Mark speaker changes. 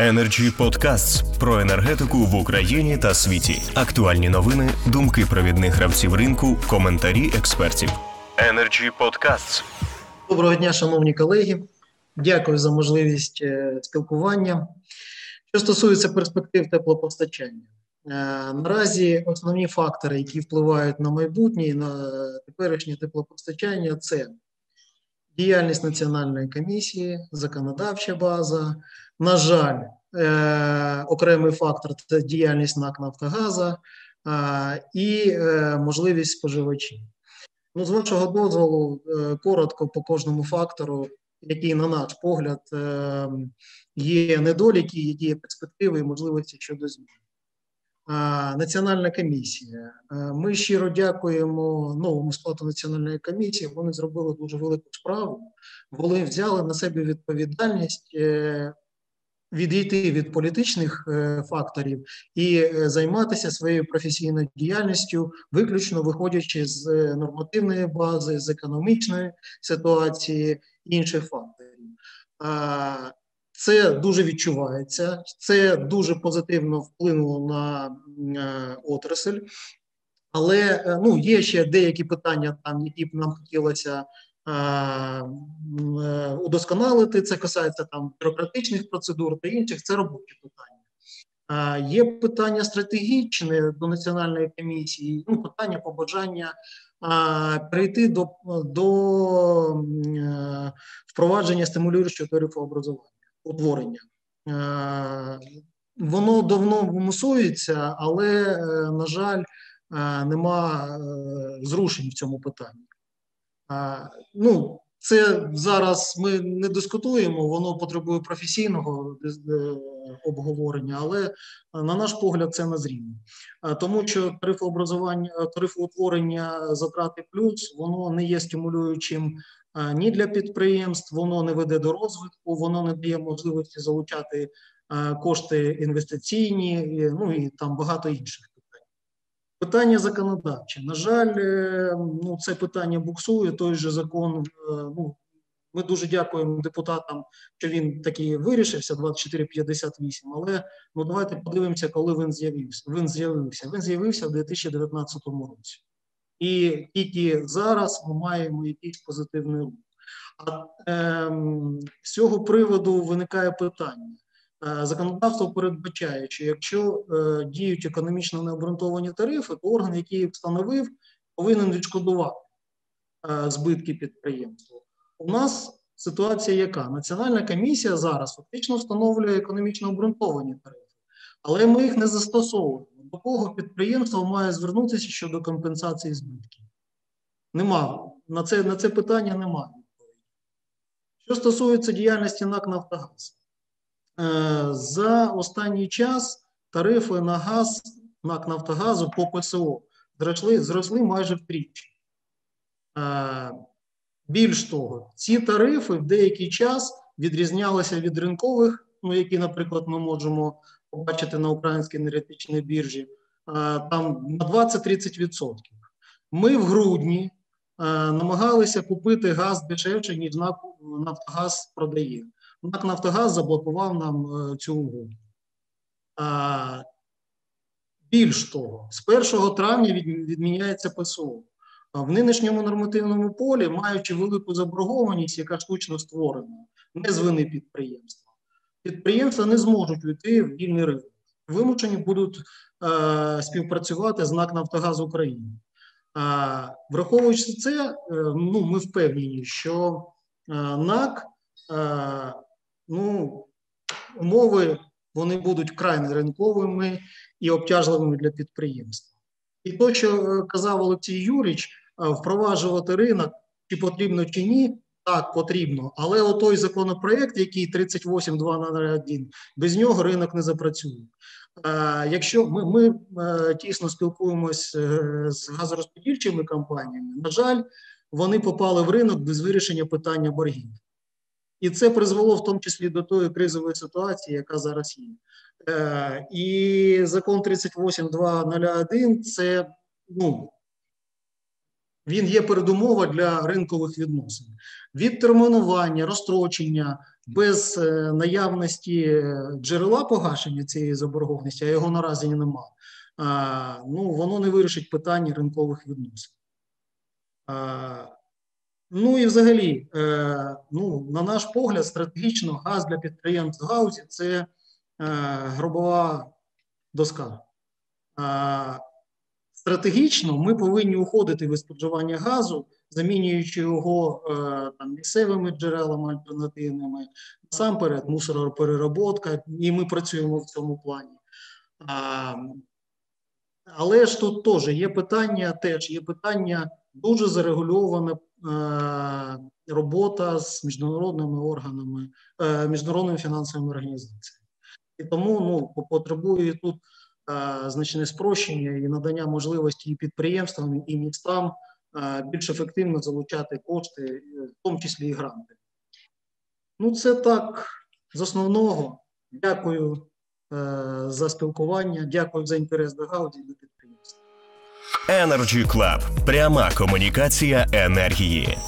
Speaker 1: Energy Podcasts про енергетику в Україні та світі. Актуальні новини, думки провідних гравців ринку, коментарі експертів. Energy Podcasts.
Speaker 2: Доброго дня, шановні колеги. Дякую за можливість е, спілкування. Що стосується перспектив теплопостачання, е, наразі основні фактори, які впливають на майбутнє і на теперішнє теплопостачання, це діяльність національної комісії, законодавча база. На жаль, е, окремий фактор це діяльність НАК Нафтогаза е, і е, можливість споживачів. Ну, з вашого дозволу, е, коротко по кожному фактору, який, на наш погляд, е, є недоліки, які є перспективи і можливості щодо змін. Національна комісія. Ми щиро дякуємо новому складу національної комісії. Вони зробили дуже велику справу. Вони взяли на себе відповідальність е, відійти від політичних е, факторів і е, займатися своєю професійною діяльністю, виключно виходячи з нормативної бази, з економічної ситуації інших факторів. Це дуже відчувається, це дуже позитивно вплинуло на е, отрасль. Але е, ну, є ще деякі питання, там, які б нам хотілося е, е, удосконалити. Це касається там бюрократичних процедур та інших, це робочі питання. Е, є питання стратегічне до національної комісії, ну, питання побажання е, перейти до до впровадження стимулюючого тарифу образування утворення. Е, воно давно мусується, але, е, на жаль, е, нема зрушень в цьому питанні. Ну, це зараз ми не дискутуємо, воно потребує професійного обговорення, але на наш погляд, це назрівно. Тому що тарифообразування, тарифоутворення затрати плюс, воно не є стимулюючим ні для підприємств, воно не веде до розвитку, воно не дає можливості залучати кошти інвестиційні, ну і там багато інших питань. Питання законодавче. На жаль, е, ну це питання буксує. Той же закон. Е, ну ми дуже дякуємо депутатам, що він таки вирішився 2458, Але ну давайте подивимося, коли він з'явився. Він з'явився. Він з'явився в 2019 році і тільки зараз ми маємо якийсь позитивний рух. А е, з цього приводу виникає питання. Е, законодавство передбачає, що якщо е, діють економічно необґрунтовані тарифи, то орган, який їх встановив, повинен відшкодувати е, збитки підприємства. У нас ситуація яка? Національна комісія зараз фактично встановлює економічно обґрунтовані тарифи, але ми їх не застосовуємо до кого підприємство має звернутися щодо компенсації збитків? Нема. На це на це питання немає. Що стосується діяльності НАК Нафтогаз, е, за останній час тарифи на газ НАК Нафтогазу по ПСО зросли, зросли майже втричі. Е, більш того, ці тарифи в деякий час відрізнялися від ринкових, ну, які, наприклад, ми можемо побачити на українській енергетичній біржі, там на 20-30%. Ми в грудні намагалися купити газ дешевше, ніж Нафтогаз продає. НАК Нафтогаз заблокував нам е, цю угоду. Більш того, з 1 травня відміняється ПСО. В нинішньому нормативному полі, маючи велику заборгованість, яка штучно створена, не з вини підприємства підприємства не зможуть війти в вільний ринок. Вимушені будуть е, співпрацювати з НАК Нафтогаз України. Е, враховуючи це, е, ну, ми впевнені, що е, НАК е, ну, умови вони будуть вкрай ринковими і обтяжливими для підприємства. І то, що е, казав Олексій Юріч, е, впроваджувати ринок, чи потрібно, чи ні, так, потрібно, але отой законопроект, який 38.201, без нього ринок не запрацює. Е, якщо ми ми е, тісно спілкуємось е, з газорозподільчими компаніями, на жаль, вони попали в ринок без вирішення питання боргів. І це призвело в тому числі до тої кризової ситуації, яка зараз є. І закон 38.201 це ну, він є передумова для ринкових відносин. відтермінування, розстрочення без е, наявності е, джерела погашення цієї заборгованості, а його наразі нема, ну, воно не вирішить питання ринкових відносин. Ну і взагалі, е, ну, на наш погляд, стратегічно газ для підприємств гаузі це гробова доска. Стратегічно ми повинні уходити від споживання газу, замінюючи його е, там, місцевими джерелами альтернативними, насамперед мусоропереработка, і ми працюємо в цьому плані. А, але ж тут теж є питання, теж є питання дуже зарегульована е, робота з міжнародними органами, е, міжнародними фінансовими організаціями. І тому ну, потребує тут значне спрощення і надання можливості і підприємствам, і містам більш ефективно залучати кошти, е, в тому числі і гранти. Ну, це так з основного. Дякую е, за спілкування, дякую за інтерес до Гауді до підприємства.
Speaker 1: Energy Club. Пряма комунікація енергії.